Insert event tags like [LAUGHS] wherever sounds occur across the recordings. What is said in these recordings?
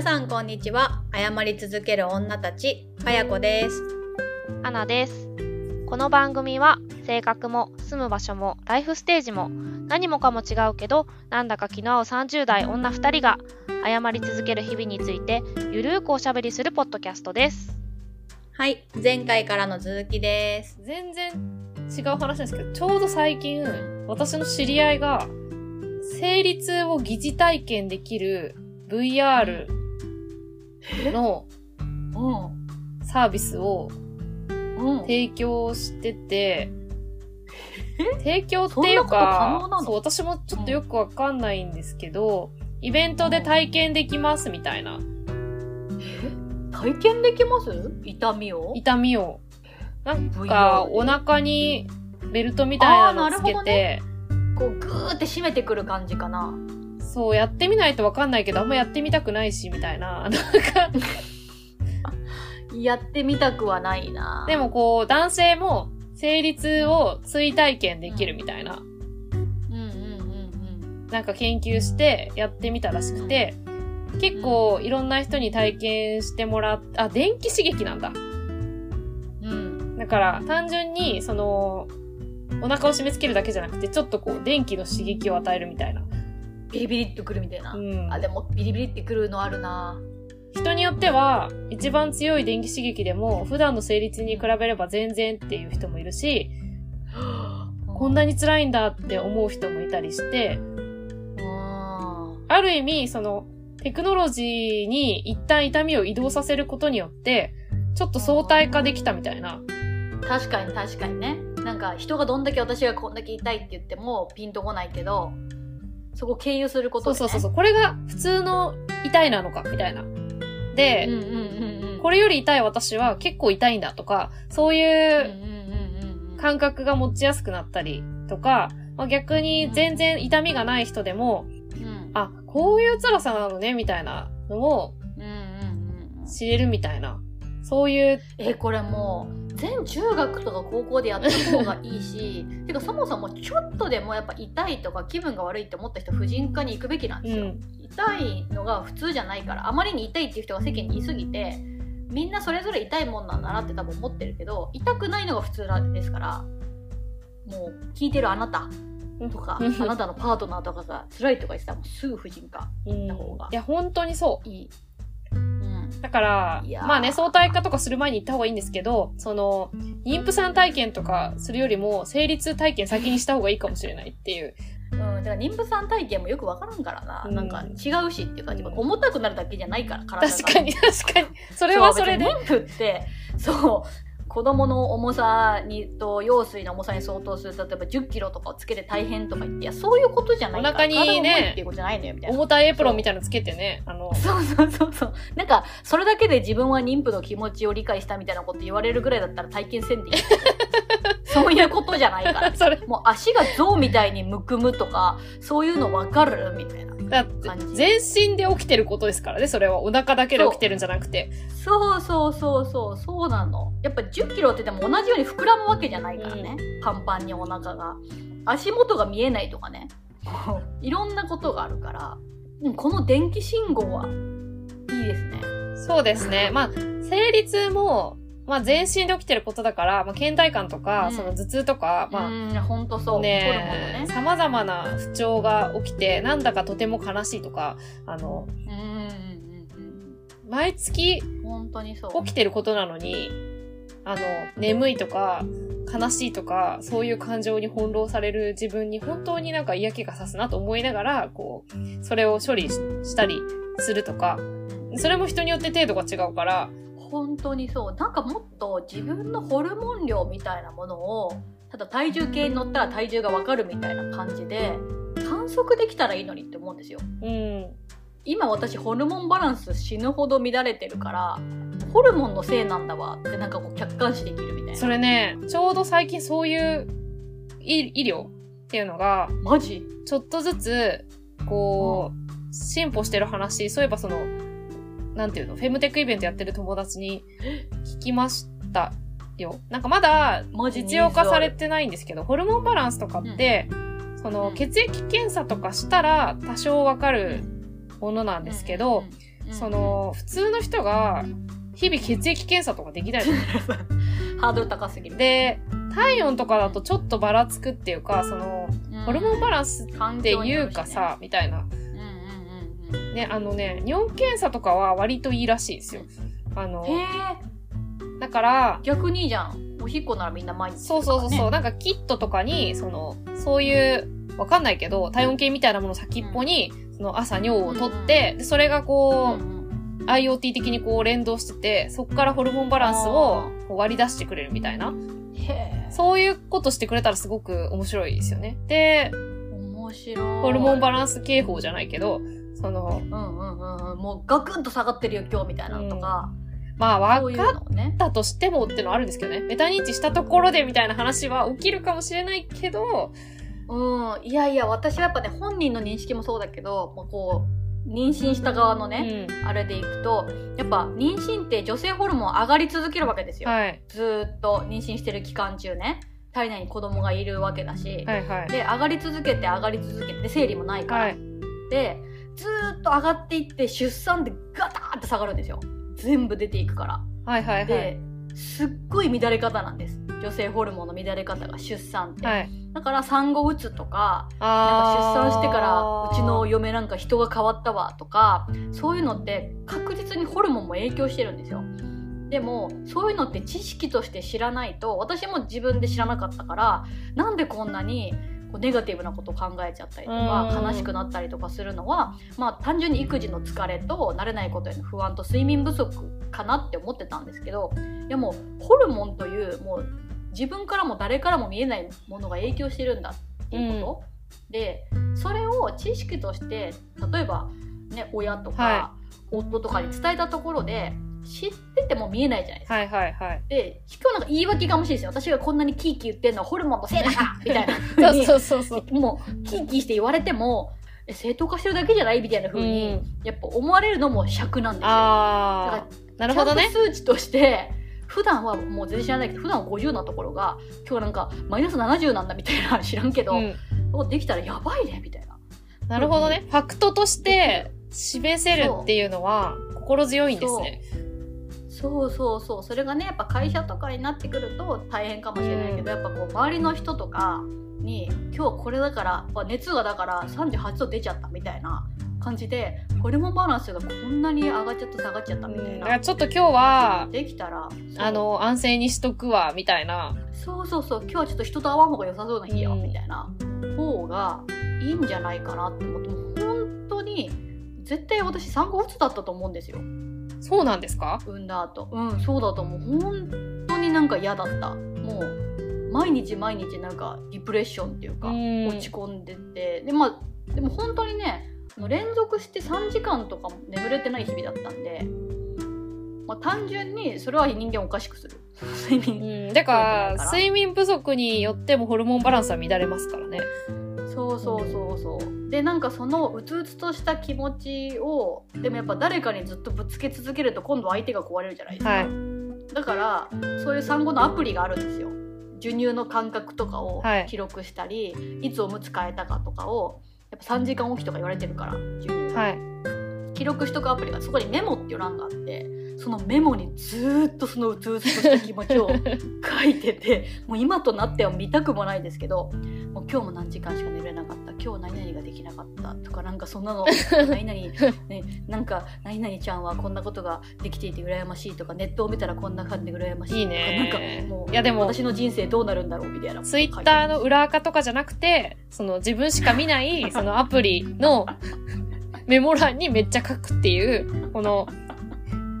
皆さんこんにちは謝り続ける女たちかやこですアナです。この番組は性格も住む場所もライフステージも何もかも違うけどなんだか気の合う30代女2人が謝り続ける日々についてゆるーくおしゃべりするポッドキャストです。はい前回からの続きです全然違う話なんですけど、ちょうど最近、私の知り合いが、生理痛を疑似体験できる VR のうんサービスをうん提供してて、え提供っていうかそう、私もちょっとよくわかんないんですけど、イベントで体験できますみたいな、体験できます？痛みを？痛みを。なんか、お腹にベルトみたいなのつけて、こうグーって締めてくる感じかなそう、やってみないとわかんないけど、あんまやってみたくないし、みたいな。[LAUGHS] なんか、やってみたくはないなでもこう、男性も生理痛を追体験できるみたいな、うんうんうんなんか研究してやってみたらしくて、結構いろんな人に体験してもらっあ、電気刺激なんだ。うんうんだから、単純に、その、お腹を締め付けるだけじゃなくて、ちょっとこう、電気の刺激を与えるみたいな。ビリビリってくるみたいな、うん。あでもビリビリってくるのあるな。人によっては、一番強い電気刺激でも、普段の生理痛に比べれば全然っていう人もいるし、こんなに辛いんだって思う人もいたりして、あある意味、その、テクノロジーに一旦痛みを移動させることによって、ちょっと相対化できたみたいな。ー確かに確かにね。なんか人がどんだけ私がこんだけ痛いって言ってもピンとこないけどそこを経由することで、ね、そうそうそうそう。これが普通の痛いなのか、みたいな。で、うんうんうんうんこれより痛い私は結構痛いんだとか、そういう感覚が持ちやすくなったりとか、まあ、逆に全然痛みがない人でも、うんあ、こういう辛さなのね、みたいなのを知れるみたいな。そういう、えこれもう全中学とか高校でやった方がいいし [LAUGHS] てかそもそもちょっとでもやっぱ痛いとか気分が悪いって思った人婦人科に行くべきなんですよ、うん。痛いのが普通じゃないからあまりに痛いっていう人が世間にいすぎてみんなそれぞれ痛いもんなんだなって多分思ってるけど痛くないのが普通なんですからもう聞いてるあなたとかあなたのパートナーとかが辛いとか言ってたらもうすぐ婦人科うんた方がいや、本当にそう。いい、うん、だからまあね、相対化とかする前に行った方がいいんですけど、その、妊婦さん体験とかするよりも、生理痛体験先にした方がいいかもしれないっていう。うん、だから妊婦さん体験もよくわからんからな、うんなんか違うしっていうか、うん重たくなるだけじゃないから体が確かに、確かに。それはそれで。妊婦ってそう子供の重さにと羊水の重さに相当する例えば1 0キロとかをつけて大変とか言っていやそういうことじゃないからお腹にねっていうことじゃないのよみたいな。重たいエプロンみたいなのつけてね、あの、そうそうそうそう。なんかそれだけで自分は妊婦の気持ちを理解したみたいなこと言われるぐらいだったら体験せんでいい。[LAUGHS] そういうことじゃないから。[LAUGHS] それ、もう足が象みたいにむくむとかそういうの分かる？みたいなだって感じ全身で起きてることですからね、それは。お腹だけで起きてるんじゃなくて。そうそうそうそうそうなの。やっぱ1 0キロってでも同じように膨らむわけじゃないからね、パンパンにお腹が。足元が見えないとかね。[LAUGHS] いろんなことがあるから。うんこの電気信号はいいですね。そうですね。まあ、生理痛も、まあ、全身で起きてることだから、まあ、倦怠感とか、うん。その頭痛とか、まあ、うんほんとそう、ねのね。様々な不調が起きて、なんだかとても悲しいとか、あの、毎月本当にそう。起きてることなのに、あの、眠いとか、悲しいとか、そういう感情に翻弄される自分に本当になんか嫌気がさすなと思いながら、こう、それを処理ししたりするとか、それも人によって程度が違うから、本当にそう。なんかもっと自分のホルモン量みたいなものをただ体重計に乗ったら体重がわかるみたいな感じで観測できたらいいのにって思うんですよ。うん。今私ホルモンバランス死ぬほど乱れてるからホルモンのせいなんだわってなんかこう客観視できるみたいな。それね、ちょうど最近そういう医医療っていうのが、マジ？ちょっとずつ、こう、進歩してる話、そういえばその、なんていうの、フェムテックイベントやってる友達に聞きましたよ。なんかまだ実用化されてないんですけど、ホルモンバランスとかって、そのうん。血液検査とかしたら多少わかるものなんですけど、その、普通の人が、日々血液検査とかできないじゃない。[LAUGHS] ハードル高すぎる。で、体温とかだとちょっとばらつくっていうか、その、ホルモンバランスっていうかさ、みたいな。うんうんうんうんね、あのね、尿検査とかは割といいらしいですよ。あの、だから、逆にいいじゃん。おしっこならみんな毎日すそうそうそうそう、なんかキットとかに、その、そういう、わかんないけど、体温計みたいなもの先っぽに、その朝尿を取って、でそれがこう、うんうん IoT 的にこう連動してて、そこからホルモンバランスをこう割り出してくれるみたいな。へえ。そういうことしてくれたらすごく面白いですよね。で、面白い。ホルモンバランス警報じゃないけど、その、うんうんうんうんもうガクンと下がってるよ今日みたいなのとか、まあそういう分かったとしてもってのはあるんですけどね。メタ認知したところでみたいな話は起きるかもしれないけど、うんいやいや私はやっぱね本人の認識もそうだけど、まあ、こう妊娠した側のうね、ん。あれでいくとやっぱ妊娠って女性ホルモン上がり続けるわけですよ、はい。ずーっと妊娠してる期間中ね体内に子供がいるわけだし、はいはい。で上がり続けて上がり続けてで生理もないから、はい。でずーっと上がっていって出産でガターって下がるんですよ。全部出ていくから。はいはいはい。ですっごい乱れ方なんです。女性ホルモンの乱れ方が出産って、はい。だから産後うつとかなんあか出産してからうちのよ嫁なんか人が変わったわとかそういうのって確実にホルモンも影響してるんですよ。でもそういうのって知識として知らないと私も自分で知らなかったからなんでこんなにこうネガティブなことを考えちゃったりとかうん。悲しくなったりとかするのはまあ単純に育児の疲れと慣れないことへの不安と睡眠不足かなって思ってたんですけどいやもうホルモンというもう自分からも誰からも見えないものが影響してるんだっていうこと、でそれを知識として例えば、ね、親とか、は夫とかに伝えたところで知ってても見えないじゃないですか。はいはいはい。で今日なんか言い訳がましいですよ私がこんなにキーキー言ってんのはホルモンのせいだから [LAUGHS] みたいなそうそうそうそう。もうキーキーして言われてもえ正当化してるだけじゃないみたいな風に、うんやっぱ思われるのも尺なんですよ。ああ、なるほどね数値として普段はもう全然知らないけど普段は50なところが今日なんかマイナス70なんだみたいな知らんけど、うんおできたらやばいねみたいな。なるほどね。ファクトとして示せるっていうのは心強いんですね。そうそうそう。それがねやっぱ会社とかになってくると大変かもしれないけど、やっぱこう周りの人とかに今日これだからまあ熱がだから38度出ちゃったみたいな感じでホルモンバランスがこんなに上がっちゃった下がっちゃったみたいな、だからちょっと今日は、できたらあの、安静にしとくわ、みたいな。そうそうそう。今日はちょっと人と会わん方が良さそうな日よ、うん。みたいな。方がいいんじゃないかなって思って。本当に絶対私産後うつだったと思うんですよそうなんですか？産んだ後。うんそうだと思う。本当になんか嫌だった。もう毎日毎日なんかディプレッションっていうかうん。落ち込んでて。でまあでも本当にねあの連続して3時間とかも眠れてない日々だったんで、まあ、単純にそれは人間をおかしくする。[LAUGHS] 睡う眠うだから。睡眠不足によってもホルモンバランスは乱れますからね。そうそうそうそう。でなんかそのうつうつとした気持ちをでもやっぱ誰かにずっとぶつけ続けると今度相手が壊れるじゃないですか、はい。だからそういう産後のアプリがあるんですよ。授乳の感覚とかをはい。記録したり、い、つおむつ替えたかとかをやっぱ3時間おきとか言われてるから授乳、はい。記録しとくアプリがそこにメモっていう欄があってそのメモにずーっとそのうつうつとした気持ちを [LAUGHS] 書いててもう今となっては見たくもないですけどもう今日も何時間しか寝れなかった今日何々ができなかったとかなんかそんなの [LAUGHS] 何々、ね、なんか何々ちゃんはこんなことができていて羨ましいとかネットを見たらこんな感じで羨ましいとかいいね。なんかもういやでも私の人生どうなるんだろうみたいなツイッターの裏垢とかじゃなくて、その自分しか見ない、そのアプリのメモ欄にめっちゃ書くっていう、この、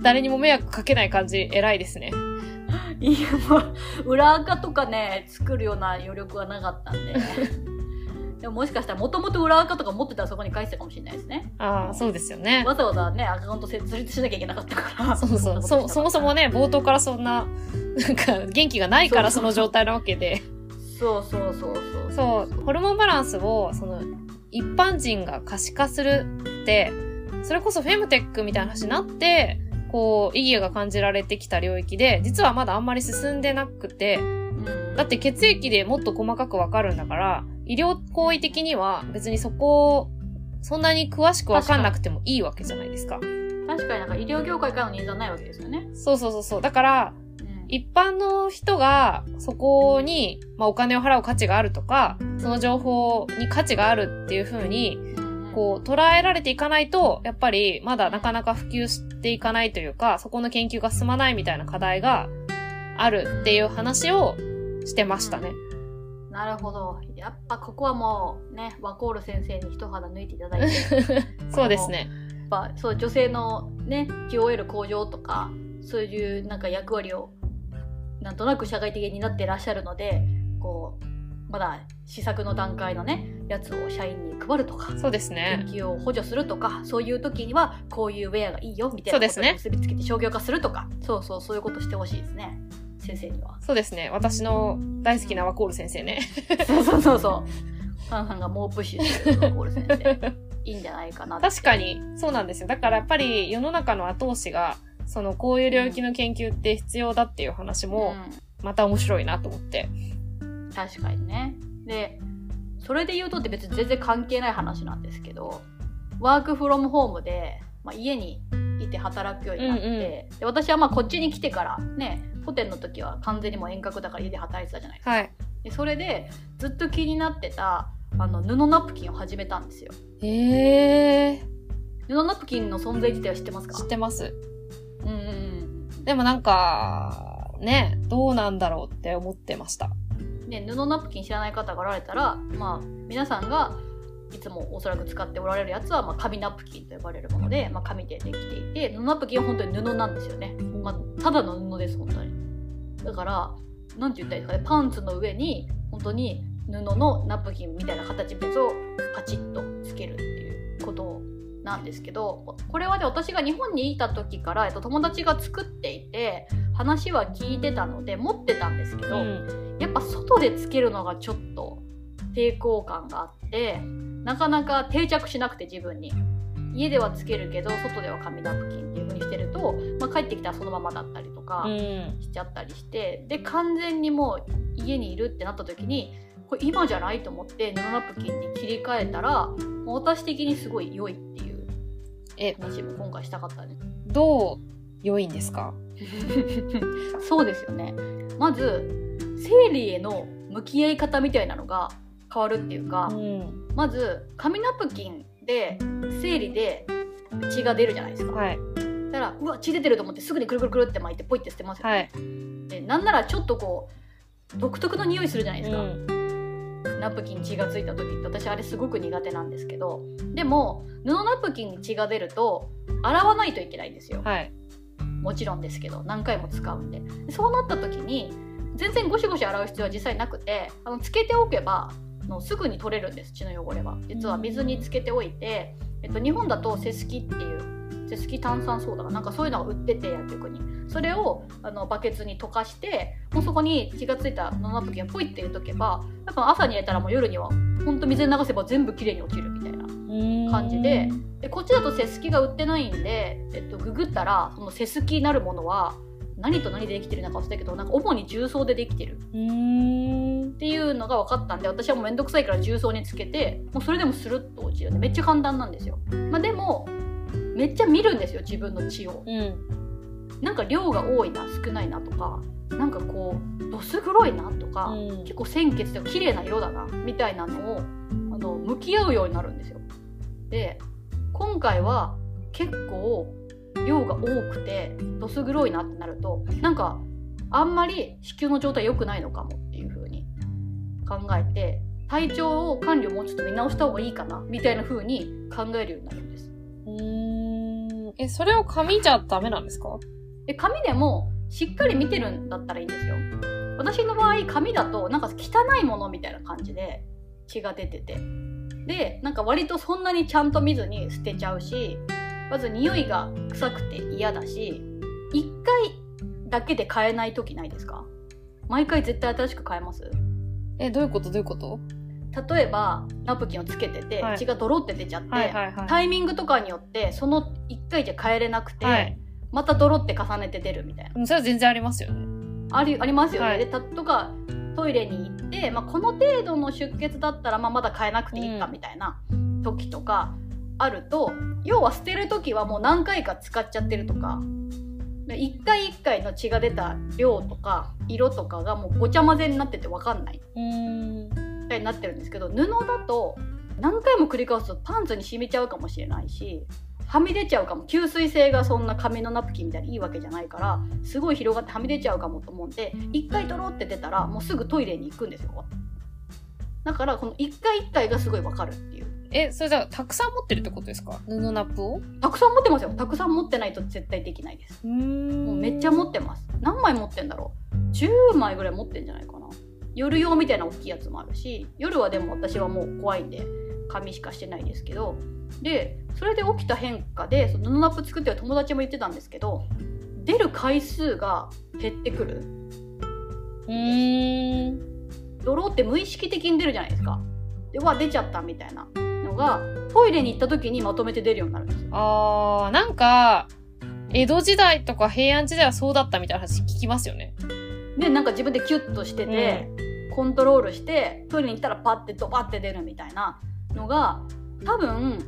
誰にも迷惑かけない感じ、偉いですね。[LAUGHS] いやもう裏垢とかね作るような余力はなかったんで [LAUGHS] でももしかしたらもともと裏垢とか持ってたらそこに書いてたかもしれないですねああ、そうですよね。わざわざねアカウント設立しなきゃいけなかったからそうそう。そ、そもそもね、冒頭からそんな、なんか、元気がないからその状態なわけで。そうそうそうそうそう、ホルモンバランスを、その、一般人が可視化するって、それこそフェムテックみたいな話になって、こう、意義が感じられてきた領域で、実はまだあんまり進んでなくて、うんだって血液でもっと細かくわかるんだから、医療行為的には別にそこを、そんなに詳しくわかんなくてもいいわけじゃないですか。確かになんか医療業界からのニーズはないわけですよね。そうそうそうそう。だから、うん一般の人がそこに、まあ、お金を払う価値があるとか、その情報に価値があるっていう風に、こう、捉えられていかないと、やっぱりまだなかなか普及していかないというか、そこの研究が進まないみたいな課題があるっていう話をしてましたね。うんなるほど。やっぱここはもうね、ワコール先生に一肌抜いていただいて、や [LAUGHS] っそうですね。ぱそう女性のね、QOL 向上とか、そういうなんか役割をなんとなく社会的になってらっしゃるので、こう、まだ試作の段階のね、やつを社員に配るとか、そうです研ね。究を補助するとかそういう時にはこういうウェアがいいよみたいなことそうですねに結びつけて商業化するとかそうそうそういうことしてほしいですね先生にはそうですね。私の大好きなワコール先生ね。そうそうそうそうハンさんが猛プッシュしてるコール先生いいんじゃないかな確かに、そうなんですよ。だからやっぱり世の中の後押しが、そのこういう領域の研究って必要だっていう話も、また面白いなと思って。うん、確かにねでそれで言うとって別に全然関係ない話なんですけどワークフロムホームで、まあ、家にいて働くようになって、うんうんで私はまあこっちに来てからねホテルの時は完全にもう遠隔だから家で働いてたじゃないですかはい。でそれでずっと気になってたあの布ナプキンを始めたんですよへえ布ナプキンの存在自体は知ってますか？知ってます。うんうんうんでもなんか、ね、どうなんだろうって思ってました。ね、布ナプキン知らない方がおられたら、まあ、皆さんがいつもおそらく使っておられるやつは、まあ、紙ナプキンと呼ばれるもので、まあ、紙でできていて布ナプキンは本当に布なんですよね、まあ、ただの布です本当に。だからなんて言ったらいいですかねパンツの上に本当に布のナプキンみたいな形のやつをパチッとつけるっていうことなんですけどこれはね私が日本にいた時から、えっと、友達が作っていて話は聞いてたので持ってたんですけど、うん。やっぱ外でつけるのがちょっと抵抗感があってなかなか定着しなくて自分に家ではつけるけど外では紙ナプキンっていう風にしてると、まあ、帰ってきたらそのままだったりとかうん。しちゃったりしてで完全にもう家にいるってなった時にこれ今じゃないと思って布ナプキンに切り替えたら私的にすごい良いっていうえ、話も今回したかったです。どう良いんですか？[LAUGHS] そうですよねまず生理への向き合い方みたいなのが変わるっていうか、ん。まず紙ナプキンで生理で血が出るじゃないですか、はい。だからうわ血出てると思ってすぐにくるくるくるって巻いてポイって捨てますよ、はい。でなんならちょっとこう独特の匂いするじゃないですか、ん。ナプキンに血がついた時って私あれすごく苦手なんですけどでも布ナプキンに血が出ると洗わないといけないんですよ。はい。もちろんですけど何回も使うんで。でそうなった時に全然ゴシゴシ洗う必要は実際なくてあのつけておけばあのすぐに取れるんです血の汚れは。実は水につけておいて、えっと、日本だとセスキっていうセスキ炭酸ソーダがなんかそういうのが売ってて薬局に。それをあのバケツに溶かしてもうそこに血がついた布ナプキンをポイって入れとけばやっぱ朝に入れたらもう夜にはほんと水に流せば全部きれいに落ちるみたいな感じで。でこっちだとセスキが売ってないんで、えっと、ググったらそのセスキなるものは何と何でできてるのか忘れたけどなんか主に重曹でできてる。っていうのが分かったんで私はもうめんどくさいから重曹につけてもうそれでもスルッと落ちる。んでめっちゃ簡単なんですよ、まあ、でもめっちゃ見るんですよ自分の血を。うん。なんか量が多いな少ないなとかなんかこうどす黒いなとか、うん。結構鮮血で綺麗な色だなみたいなのをあの向き合うようになるんですよ。で今回は結構量が多くてどす黒いなってなるとなんかあんまり子宮の状態良くないのかもっていう風に考えて体調を管理をもうちょっと見直した方がいいかなみたいな風に考えるようになるんですん。え、それを紙じゃダメなんですか？で紙でもしっかり見てるんだったらいいんですよ。私の場合紙だとなんか汚いものみたいな感じで血が出てて。でなんか割とそんなにちゃんと見ずに捨てちゃうしまず匂いが臭くて嫌だし1回だけで買えない時ないですか？毎回絶対新しく買えます？え、どういうこと？どういうこと？例えばナプキンをつけてて、はい血がドロって出ちゃって、はいはいはい。タイミングとかによってその1回じゃ変えれなくて、はいまたドロって重ねて出るみたいなうんそれは全然ありますよね。ありありますよね。はいでたとかトイレに行って、まあ、この程度の出血だったら、まあ、まだ変えなくていいかうんみたいな時とか、あると要は捨てる時はもう何回か使っちゃってるとか一回一回の血が出た量とか色とかがもうごちゃ混ぜになってて分かんないうん。になってるんですけど布だと何回も繰り返すとパンツに染みちゃうかもしれないしはみ出ちゃうかも。吸水性がそんな紙のナプキンみたいにいいわけじゃないからすごい広がってはみ出ちゃうかもと思うんで一回ドロって出たらもうすぐトイレに行くんですよ。だからこの一回一回がすごいわかるっていう。え、それじゃあ、たくさん持ってるってことですか？布ナップを？たくさん持ってますよ。たくさん持ってないと絶対できないです。うん。もうめっちゃ持ってます。何枚持ってんだろう。10枚ぐらい持ってんじゃないかな夜用みたいな大きいやつもあるし夜はでも私はもう怖いんで紙しかしてないですけどでそれで起きた変化でその布ナップ作ってる友達も言ってたんですけど出る回数が減ってくるうん。ドロって無意識的に出るじゃないですかでうわ出ちゃったみたいなのがトイレに行った時にまとめて出るようになるんですよあー、なんか、江戸時代とか平安時代はそうだったみたいな話聞きますよね。でなんか自分でキュッとしてて、コントロールしてトイレに行ったらパッてドバッて出るみたいなのが多分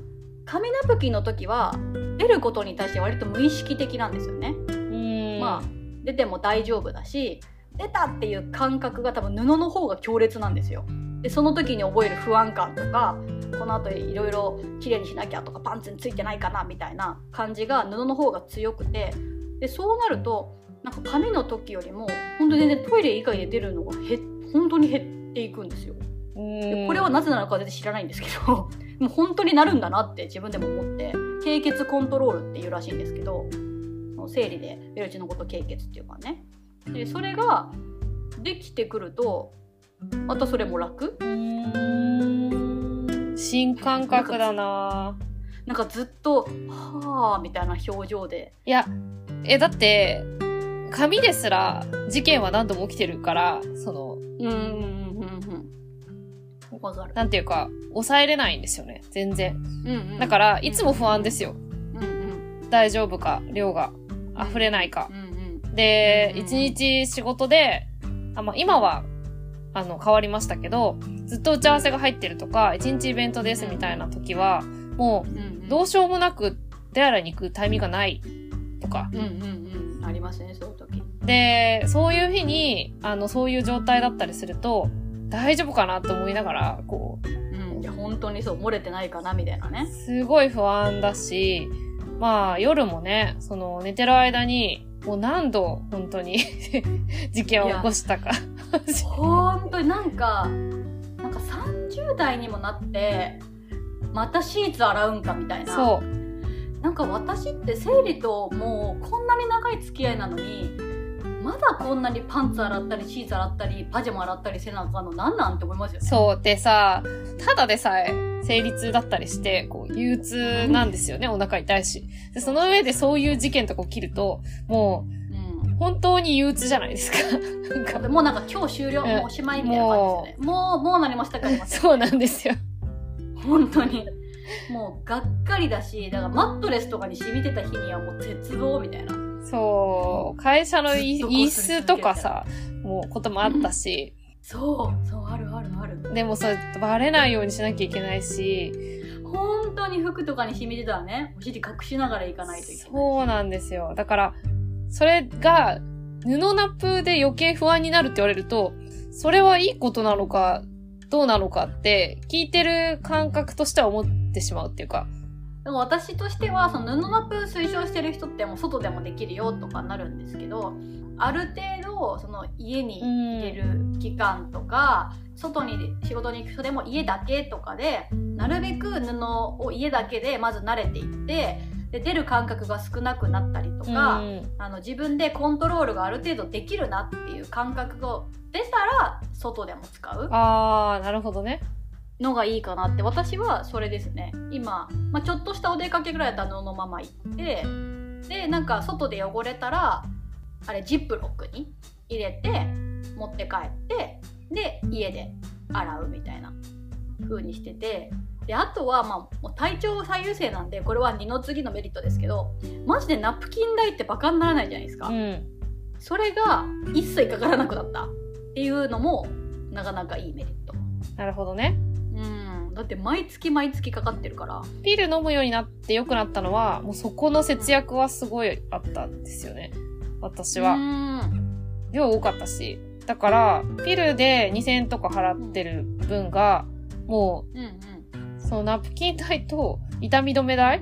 紙ナプキンの時は出ることに対して割と無意識的なんですよね。うん。まあ出ても大丈夫だし出たっていう感覚が多分布の方が強烈なんですよ。でその時に覚える不安感とかこの後いろいろ綺麗にしなきゃとかパンツについてないかなみたいな感じが布の方が強くてでそうなるとなんか紙の時よりも本当に全然トイレ以外で出るのが減本当に減っていくんですよ。これはなぜなのかは全然知らないんですけど [LAUGHS] もう本当になるんだなって自分でも思って経血コントロールっていうらしいんですけど生理でベルチのこと経血っていうかね。でそれができてくるとまたそれも楽？新感覚だな。なんかずっと「はあ」みたいな表情で。いや、え、だって、紙ですら事件は何度も起きてるから、その、うんうんうんうんうんわかる。なんていうか、抑えれないんですよね、全然。うんうん。だから、いつも不安ですよ。うんうん。大丈夫か、量が。溢れないか。う。んうんで、うん一日仕事で、あ、まあ、今は、あの、変わりましたけど、ずっと打ち合わせが入ってるとか、一日イベントですみたいな時は、もうんうう、どうしようもなく手洗いに行くタイミングがないとか。うんうんうん。ありますねそうで、そういう日に、あの、そういう状態だったりすると、大丈夫かなって思いながら、こう、うんいや本当にそう漏れてないかなみたいなねすごい不安だし、まあ夜もね、その寝てる間に、もう何度本当に [LAUGHS] 事件を起こしたか。本当になんかなんか30代にもなってまたシーツ洗うんかみたいなそう。なんか私って生理ともうこんなに長い付き合いなのにまだこんなにパンツ洗ったりシーツ洗ったりパジャマ洗ったりせなあかんのなんなんって思いますよねそう。でさ、ただでさえ生理痛だったりして、こう、憂鬱なんですよね、お腹痛いし。で、その上でそういう事件とか起きると、もうんう、本当に憂鬱じゃないですか。もうなんか今日終了うんもうおしまいみたいな感じですよねもうもうなりましたかそうなんですよ。本当にもうがっかりだしだからマットレスとかに染みてた日にはもう絶望みたいなそう。会社の椅子とかさ、もうこともあったし、そうそうあるあるあるでもそれバレないようにしなきゃいけないし、本当に服とかに染みてたらねお尻隠しながら行かないといけないそうなんですよ。だから、それが布ナップで余計不安になるって言われると、それはいいことなのか、どうなのかって、聞いてる感覚としては思ってしまうっていうか。でも私としてはその布ナップ推奨してる人ってもう外でもできるよとかなるんですけどある程度その家に入れる期間とか、外に仕事に行く人でも家だけとかでなるべく布を家だけでまず慣れていってで出る感覚が少なくなったりとか、うんあの自分でコントロールがある程度できるなっていう感覚が出たら外でも使うあー、なるほどね。のがいいかなって私はそれですね今、まあ、ちょっとしたお出かけぐらいだったら布のまま行ってでなんか外で汚れたらあれジップロックに入れて持って帰ってで家で洗うみたいな風にしててであとは、まあ、もう体調最優先なんでこれは二の次のメリットですけどマジでナプキン代ってバカにならないじゃないですか、うん。それが一切かからなくなったっていうのもなかなかいいメリットなるほどね。うん。うん、だって毎月毎月かかってるから。ピル飲むようになって良くなったのは、もうそこの節約はすごいあったんですよね。私は。うん。量多かったし。だから、ピルで2000円とか払ってる分が、もうんうん。う、そのナプキン代と痛み止め代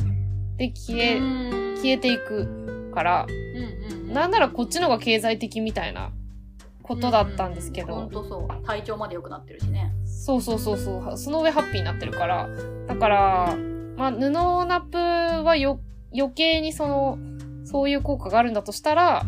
で消え、うん。消えていくから、うんうんうん。なんならこっちの方が経済的みたいなことだったんですけど、本当そう。体調まで良くなってるしねそうそうそうそう、その上ハッピーになってるから、だから、まあ、布ナップはよ、余計にその、そういう効果があるんだとしたら、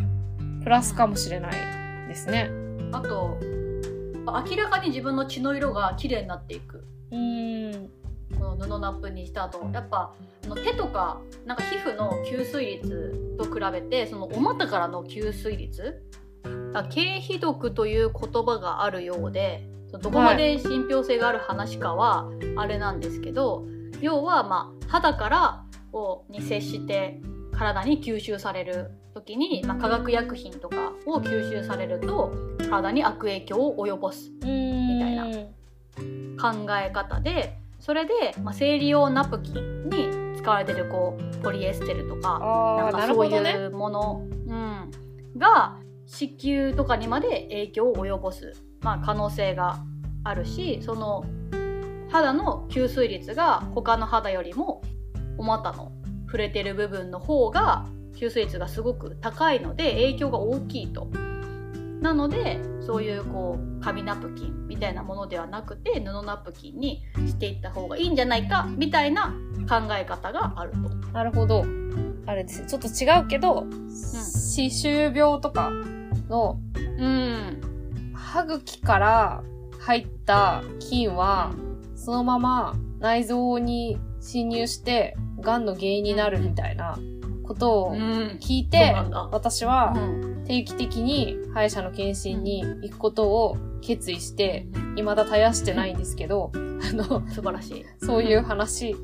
プラスかもしれないですね。あと明らかに自分の血の色が綺麗になっていく。うーん。この布ナップにした後。やっぱあの手とかなんか皮膚の吸水率と比べてそのお股からの吸水率。あ経皮毒という言葉があるようでどこまで信憑性がある話かはあれなんですけど、要はまあ肌からをに接して体に吸収される時に、まあ、化学薬品とかを吸収されると体に悪影響を及ぼす。みたいな考え方でそれで、まあ、生理用ナプキンに使われてるこうポリエステルとかななんかそう。いうもの、うん、が子宮とかにまで影響を及ぼす、まあ、可能性があるしその肌の吸水率が他の肌よりもお股の触れてる部分の方が吸水率がすごく高いので影響が大きいと。なのでそういうこう紙ナプキンみたいなものではなくて布ナプキンにしていった方がいいんじゃないかみたいな考え方があると。なるほど。あれですね。ちょっと違うけど、歯周病とかのうん歯茎から入った菌は、そのまま内臓に侵入して、癌の原因になるみたいなことを聞いてなんだ、私はうん。定期的に歯医者の検診に行くことを決意して、うん。未だ絶やしてないんですけど、あの、素晴らしい。そういう話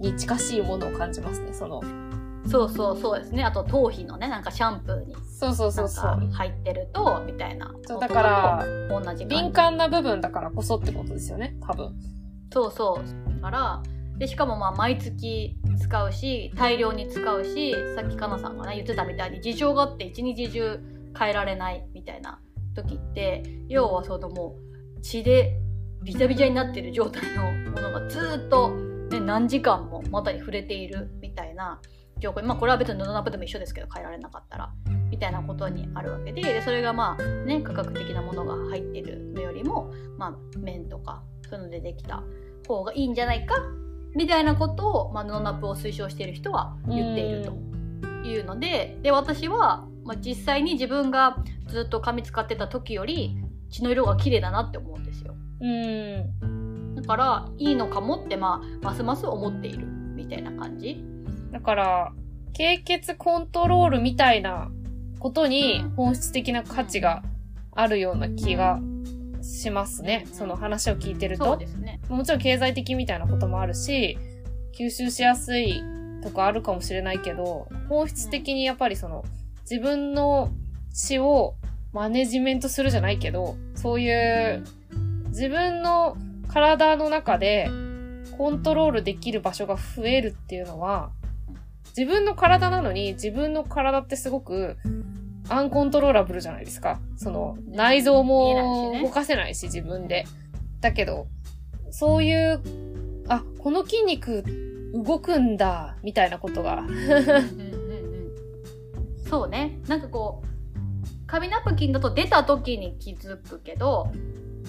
に近しいものを感じますね、その。そうそうそうですね。あと頭皮のね、なんかシャンプーにそうそうそうそう。入ってると、みたいな。そうだから、同じ敏感な部分だからこそってことですよね、多分。そうそう。だから、で、しかもまあ毎月使うし、大量に使うし、さっきかなさんがね、言ってたみたいに事情があって一日中変えられないみたいな時って、要はそのもう血でビチャビチャになってる状態のものがずーっと、ね、何時間も股に触れているみたいなまあこれは別に布ナップでも一緒ですけど変えられなかったらみたいなことにあるわけででそれがまあね価格的なものが入ってるのよりもまあ綿とかそういうのでできた方がいいんじゃないかみたいなことを、まあ、布ナップを推奨している人は言っているというのでで私は、まあ、実際に自分がずっと紙使ってた時より血の色が綺麗だなって思うんですよ。うん。だからいいのかもって、まあ、ますます思っているみたいな感じだから、経血コントロールみたいなことにうん。本質的な価値があるような気がしますね。うんその話を聞いてると。ね。もちろん経済的みたいなこともあるし、吸収しやすいとかあるかもしれないけど、本質的にやっぱりその、自分の血をマネジメントするじゃないけど、そういう自分の体の中でコントロールできる場所が増えるっていうのは、自分の体なのに自分の体ってすごくアンコントローラブルじゃないですか。その内臓も動かせないし自分で。だけど、そういう、あ、この筋肉動くんだ、みたいなことが。うんうんうんうんそうねなんかこう紙ナプキンだと出た時に気づくけど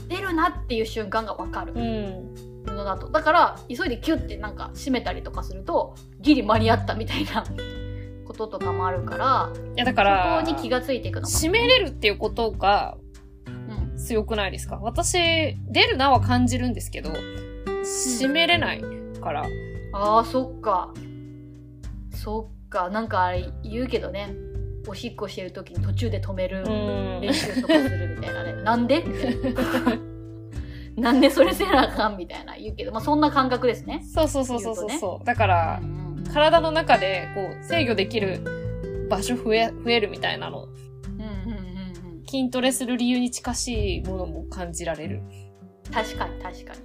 出るなっていう瞬間がわかるうん。布だと。だから急いでキュッてなんか閉めたりとかするとギリ間に合ったみたいな [LAUGHS] こととかもあるからいや、だから、そこに気がついていくのか締めれるっていうことがうん。強くないですか？私、出るなは感じるんですけど、締めれないから。あーそっか。そっか。なんかあれ言うけどね。おしっこしてる時に途中で止めるうん。練習とかするみたいなね。なんで？[LAUGHS] なんでそれせなあかんみたいな言うけど、まあ、そんな感覚ですね。そうそうそうそうそう言うそう。だからう、んうん体の中で、こう、制御できる場所増え、増えるみたいなの、うんうんうん筋トレする理由に近しいものも感じられる。確かに確かに。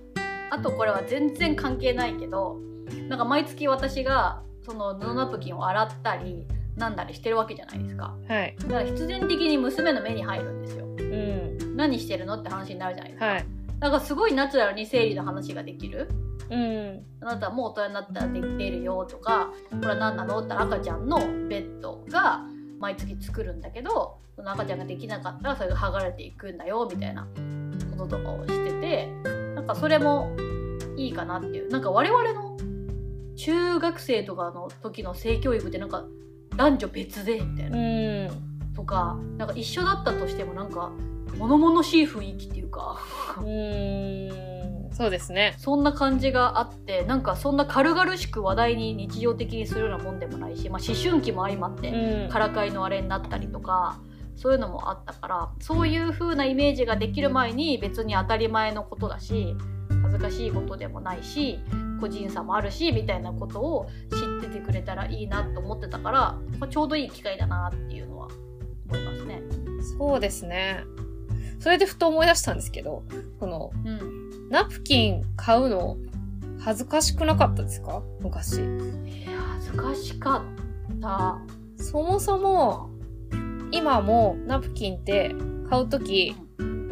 あとこれは全然関係ないけどなんか毎月私がその布ナプキンを洗ったりなんだりしてるわけじゃないですかはい。だから必然的に娘の目に入るんですようん。何してるのって話になるじゃないですか、はい。だからすごいナチュラルに生理の話ができるうん。あなたはもう大人になったらで出るよとかこれは何なの？って赤ちゃんのベッドが毎月作るんだけどその赤ちゃんができなかったらそれが剥がれていくんだよみたいなこととかをしててなんかそれもいいかなっていうなんか我々の中学生とかの時の性教育ってなんか男女別でみたいなうん。とかなんか一緒だったとしてもなんか物々しい雰囲気っていうかうん。そうですね。そんな感じがあってなんかそんな軽々しく話題に日常的にするようなもんでもないし、まあ、思春期も相まってうん。からかいのあれになったりとかそういうのもあったからそういう風なイメージができる前に別に当たり前のことだし恥ずかしいことでもないし個人差もあるしみたいなことを知っててくれたらいいなと思ってたから、まあちょうどいい機会だなっていうのは思いますね。そうですね。それでふと思い出したんですけど、この、うん、ナプキン買うの恥ずかしくなかったですか？昔。恥ずかしかった。そもそも、今もナプキンって買うとき、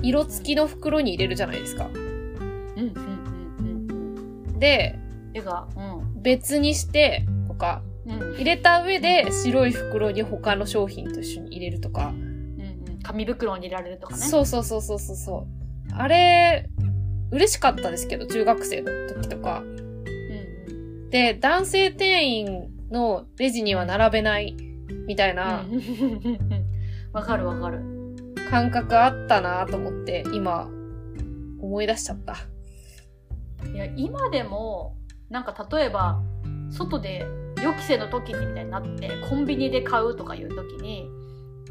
色付きの袋に入れるじゃないですか。うんうんうんうんで、てか、うん別にして、とか、うん入れた上で白い袋に他の商品と一緒に入れるとか。紙袋に入れられるとかね。そうそうそうそうそうそう。あれ、嬉しかったですけど、中学生の時とか。うんうんで、男性店員のレジには並べない、みたいなうん [LAUGHS] わかるわかる。感覚あったなと思って、今、思い出しちゃった。いや今でもなんか例えば外で予期せの時にみたいになってコンビニで買うとかいう時に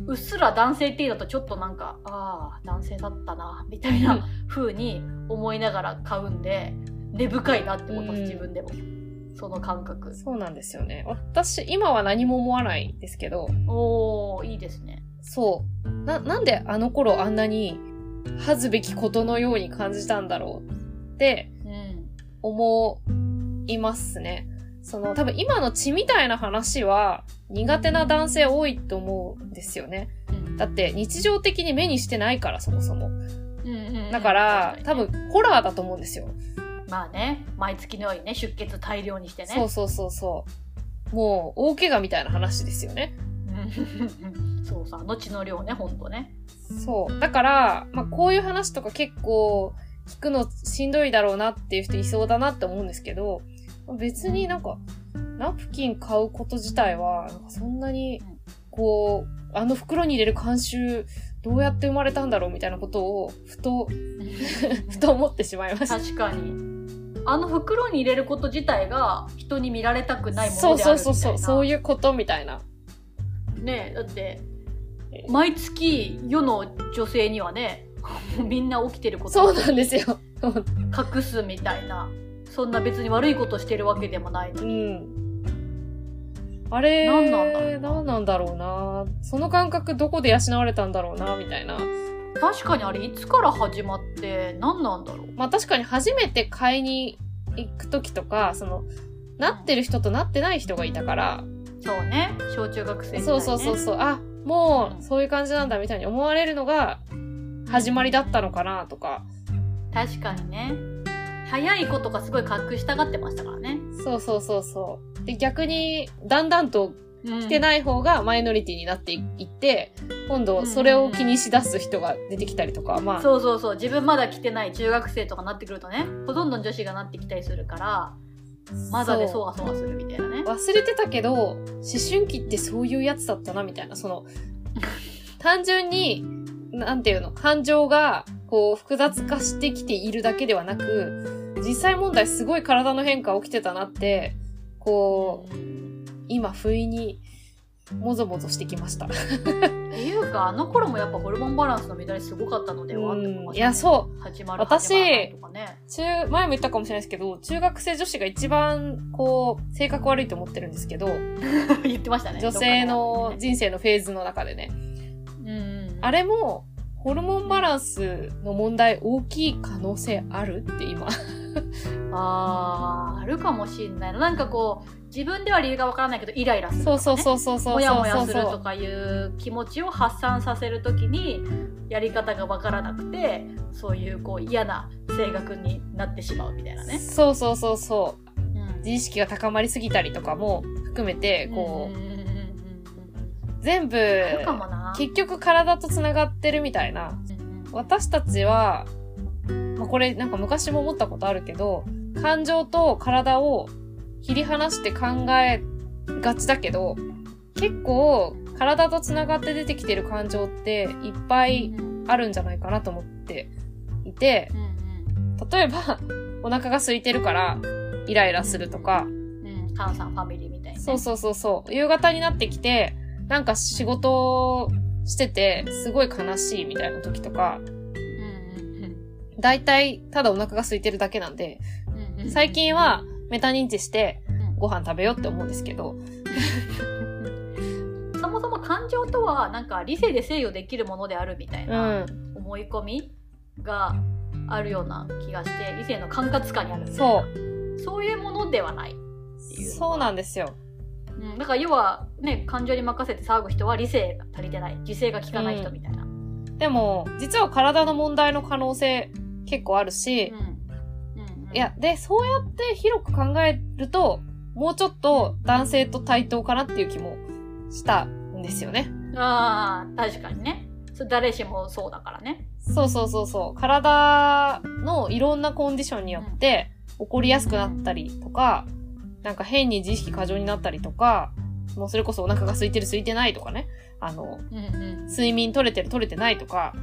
うっすら男性っていうだとちょっとなんかああ男性だったなみたいな風に思いながら買うんで根深いなって思いますうん自分でもその感覚そうなんですよね。私、今は何も思わないですけど、おーいいですねそう。な、なんであの頃あんなに恥ずべきことのように感じたんだろうってうん思いますね。その、多分今の血みたいな話は苦手な男性多いと思うんですよね。うんだって日常的に目にしてないからそもそも。だから、多分ホラーだと思うんですよ。まあね毎月のようにね出血大量にしてねそうそうそうそう。もう大怪我みたいな話ですよね。うんそうさ後の量ねほんとねそう。だから、まあこういう話とか結構聞くのしんどいだろうなっていう人いそうだなって思うんですけど、別になんか、ナプキン買うこと自体は、なんかそんなにうん、こう、あの袋に入れる慣習、どうやって生まれたんだろうみたいなことを、ふと、[LAUGHS] ふと思ってしまいました。確かにあの袋に入れること自体が人に見られたくないもそうのであるみたいなそうそうそう、そういうことみたいな。ねだってえ毎月世の女性にはね [LAUGHS] みんな起きてることそうなんですよ。隠すみたいなそんな別に悪いことしてるわけでもないのうに、ん。あれ、何なんだろうな。何なんだろうな。その感覚どこで養われたんだろうな、みたいな。確かにあれいつから始まって何なんだろう。まあ確かに初めて買いに行くときとか、その、なってる人となってない人がいたから、そうね。小中学生ね、そうそうそうそう、あ、もうそういう感じなんだみたいに思われるのが始まりだったのかなとか、確かにね早い子とかすごい隠したがってましたからね。そうそうそうそう。で、逆に、だんだんと来来てない方がマイノリティになっていって、今度それを気にしだす人が出てきたりとか、まあ、そうそうそう。自分まだ来てない中学生とかなってくるとねほとんどの女子がなってきたりするからまだでそわそわするみたいなね。忘れてたけど、思春期ってそういうやつだったな、みたいな、その、[LAUGHS] 単純に、なんていうの、感情が、こう、複雑化してきているだけではなく、実際問題すごい体の変化起きてたなって、こう、今、不意に、もぞもぞしてきました。っていうかあの頃もやっぱホルモンバランスの乱れすごかったのではって思いや、そう。始まる私ね中、前も言ったかもしれないですけど、中学生女子が一番、こう、性格悪いと思ってるんですけど、[LAUGHS] 言ってましたね女性の人生のフェーズの中でね。うんうんあれも、ホルモンバランスの問題大きい可能性あるって今。[LAUGHS] あーあるかもしんないな。なんかこう自分では理由がわからないけどイライラするとか、ね、そうそうそうそうそうもやもやそうそうするとかいう気持ちを発散させるときにやり方がわからなくてそういうこう嫌な性格になってしまうみたいなね。そうそうそうそう。うん。自意識が高まりすぎたりとかも含めてこう、う全部。結局体とつながってるみたいな。私たちは、まあ、これなんか昔も思ったことあるけど感情と体を切り離して考えがちだけど結構体とつながって出てきてる感情っていっぱいうんあるんじゃないかなと思っていてうん例えばお腹が空いてるからイライラするとか、うん、カンさんファミリーみたいな、ね。そうそうそうそう。夕方になってきてなんか仕事しててすごい悲しいみたいな時とかうんうんだいたいただお腹が空いてるだけなんで最近はメタ認知してうん。ご飯食べようって思うんですけど、[LAUGHS] そもそも感情とはなんか理性で制御できるものであるみたいうな、ん、思い込みがあるような気がして理性の管轄下にあるそう。そういうものではないっていうそうなんですよ。うん、だから要はね感情に任せて騒ぐ人は理性が足りてない。自制が効かない人みたいな、うん。でも、実は体の問題の可能性結構あるし、うん。うん。いや、で、そうやって広く考えると、もうちょっと男性と対等かなっていう気もしたんですよね。ああ確かにね。それ誰しもそうだからね。そうそうそうそう。体のいろんなコンディションによって起こりやすくなったりとか、なんか変に自意識過剰になったりとか、もうそれこそお腹が空いてる空いてないとかね。あの、うん。睡眠取れてる取れてないとか、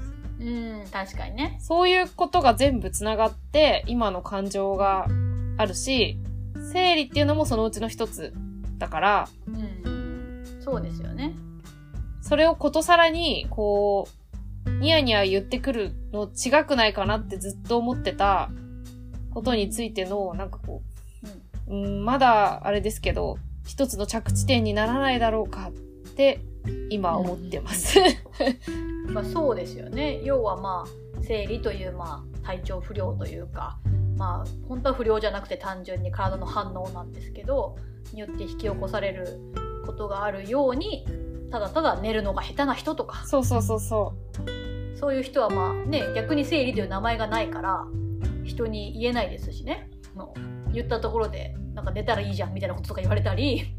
うんうん確かにね。そういうことが全部つながって、今の感情があるし、生理っていうのもそのうちの一つだから、うんうんそうですよね。それをことさらに、こう、ニヤニヤ言ってくるの違くないかなってずっと思ってたことについての、なんかこう、うん、まだあれですけど、一つの着地点にならないだろうかって、今思ってます。[LAUGHS] まあ、そうですよね。要はまあ生理というまあ体調不良というかまあ本当は不良じゃなくて単純に体の反応なんですけどによって引き起こされることがあるようにただただ寝るのが下手な人とか。そうそうそうそそういう人はまあね逆に生理という名前がないから人に言えないですしね。言ったところでなんか寝たらいいじゃんみたいなこととか言われたり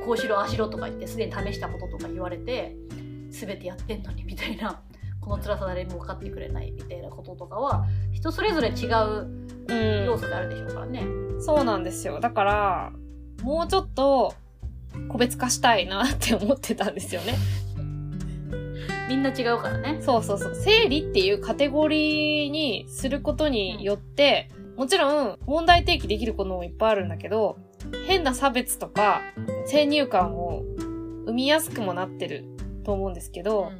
とこうしろああしろとか言ってすでに試したこととか言われて全てやってんのにみたいな [LAUGHS] この辛さ誰も分かってくれないみたいなこととかは人それぞれ違うう。うん。要素であるでしょうからね。そうなんですよ。だから、もうちょっと、個別化したいなって思ってたんですよね。[LAUGHS] みんな違うからね。そうそうそう。生理っていうカテゴリーにすることによって、もちろん問題提起できることもいっぱいあるんだけど、変な差別とか先入観を生みやすくもなってると思うんですけど、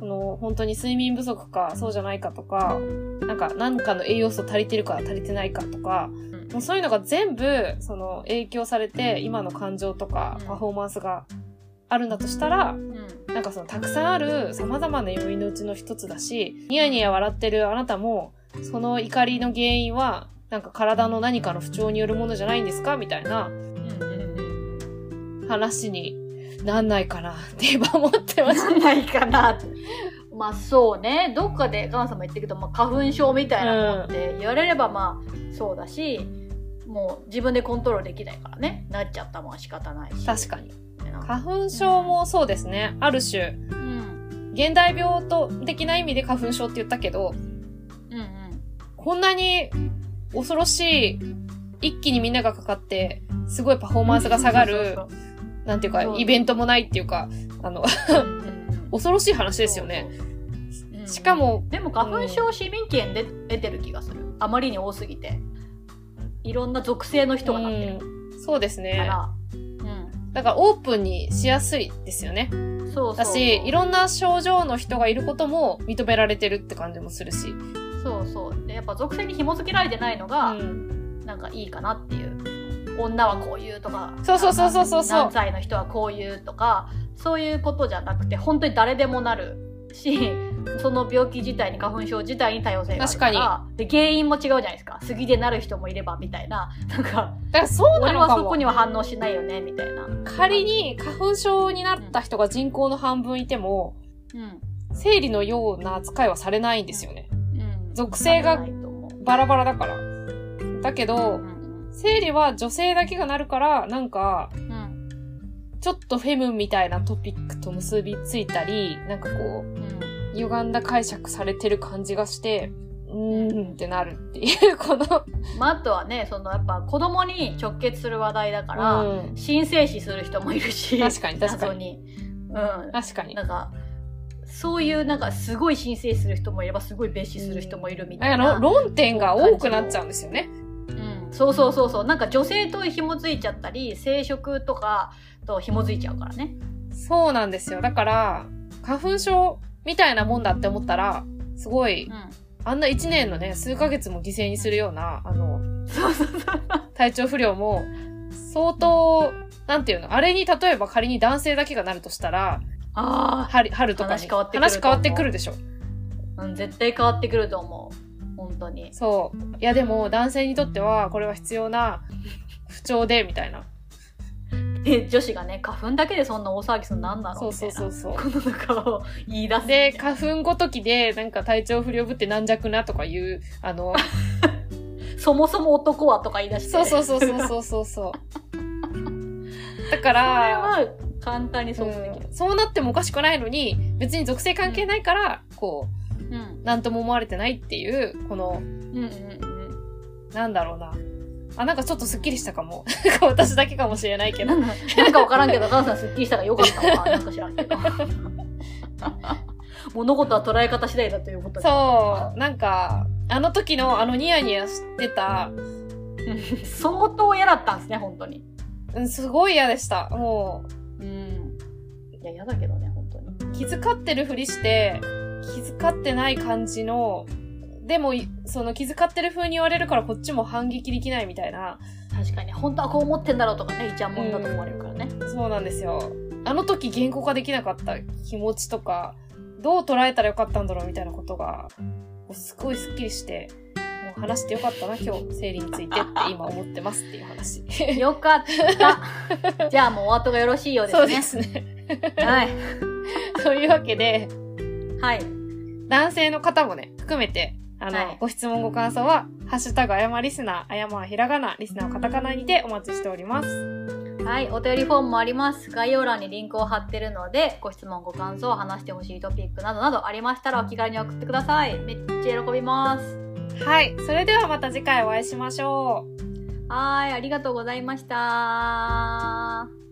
この本当に睡眠不足かそうじゃないかとか、なんか何かの栄養素足りてるか足りてないかとか、うん。もうそういうのが全部その影響されて今の感情とかうん。パフォーマンスがあるんだとしたら、うん。なんかそのたくさんある様々な要因のうちの一つだし、ニヤニヤ笑ってるあなたも、その怒りの原因は、なんか体の何かの不調によるものじゃないんですか？みたいな。話になんないかなって今思ってます。ないかなって。まあそうね。どっかでガンさんも言ってるけど、まあ、花粉症みたいなもんって言われればまあそうだしもう自分でコントロールできないからね。なっちゃったもんは仕方ないし。確かに。な花粉症もそうですね。ある種、うん。現代病と的な意味で花粉症って言ったけど、うんうん。こんなに恐ろしい、一気にみんながかかって、すごいパフォーマンスが下がる、なんていうかイベントもないっていうか、あの、[LAUGHS] 恐ろしい話ですよね。そうそう。うん。しかも、でも花粉症市民権で出てる気がする。あまりに多すぎて。いろんな属性の人がなってる。うん。そうですかね。ら、うん。だからオープンにしやすいですよね。そうそう。だし、いろんな症状の人がいることも認められてるって感じもするし。そうそう。でやっぱ属性に紐付けられてないのうが、ん。なんかいいかなっていう。女はこういうとかそうそうそうそうそう。そう何歳の人はこういうとかそういうことじゃなくて本当に誰でもなるしその病気自体に花粉症自体に多様性があるからで原因も違うじゃないですか。杉でなる人もいればみたいな。なんかだからそうな俺のかも。はそこに。は反応しないよねみたいな。仮に花粉症になった人が人口の半分いても、うん。生理のような扱いはされないんですよね。うん属性がバラバラだから。だけうど、ん生理は女性だけがなるから、なんか、ちょっとフェムみたいなトピックと結びついたり、なんかこう、うん歪んだ解釈されてる感じがして、うーんってなるっていう、この、まあ、あとはねそのやっぱ子供に直結する話題だから、うん申請死する人もいるし確かに確か謎に。にうん確かに。なんかそういうなんかすごい申請する人もいればすごい蔑視する人もいるみたいな、あの、論点が多くなっちゃうんですよね。うん、そうそうそうそう。なんか女性と紐づいちゃったり生殖とかと紐づいちゃうからね。そうなんですよ。だから、花粉症みたいなもんだって思ったら、すごい、うん。あんな一年のね、数ヶ月も犠牲にするような、う。体調不良も、相当、なんていうの、あれに例えば仮に男性だけがなるとしたら、あ春春とかに話変わってくる話変わってくるでしょ。あ、うん、絶対変わってくると思う本当にそう。いやでも、男性にとっては、これは必要な不調で、みたいな。で女子がね花粉だけでそんな大騒ぎするのなんだろそううみたいうなそそうそう。この中を言い出すで、花粉ごときで、なんか体調不良ぶって軟弱なとかいう、あの、[LAUGHS] そもそも男はとか言い出してそうそうそうそうそうそうそう。だかそれら、は簡単に想像できるうんそうなってもおかしくないのに、別に属性関係ないから、こうんう、なんとも思われてないっていう、この、うんうんうんなんだろうな。あ、なんかちょっとスッキリしたかも。[LAUGHS] 私だけかもしれないけど。なんかなんかわからんけど、ガンさんすっきりしたからよかったわ。[LAUGHS] なんか知らんけど。物事は捉え方次第だということでそう、なんか、あの時のあのニヤニヤしてた、うん相当嫌だったんですね、本当に。うん、すごい嫌でした。もうん。いや、嫌だけどね、本当に。う、気遣ってるふりして、気遣ってない感じの、でも、いその気遣ってる風に言われるからこっちも反撃できないみたいな、確かに、本当はこう思ってんだろうとかね、いちゃんもんだと思われるからね。そうなんですよ。あの時言語化できなかった気持ちとか、どう捉えたらよかったんだろうみたいなことが、すごいスッキリして、もう話してよかったな、今日、生理についてって今思ってますっていう話。よかった。[LAUGHS] じゃあもうお後がよろしいようですそうね。ですね。はい。[LAUGHS] というわけで、はい。男性の方もね、含めて、あの、はいご質問ご感想は、ハッシュタグあやまリスナー、あやまはひらがな、リスナーはカタカナにてお待ちしております。はい、お便りフォームもあります。概要欄にリンクを貼ってるので、ご質問、ご感想、話してほしいトピックなどなどありましたらお気軽に送ってください。めっちゃ喜びます。はい。それではまた次回お会いしましょう。はい、ありがとうございました。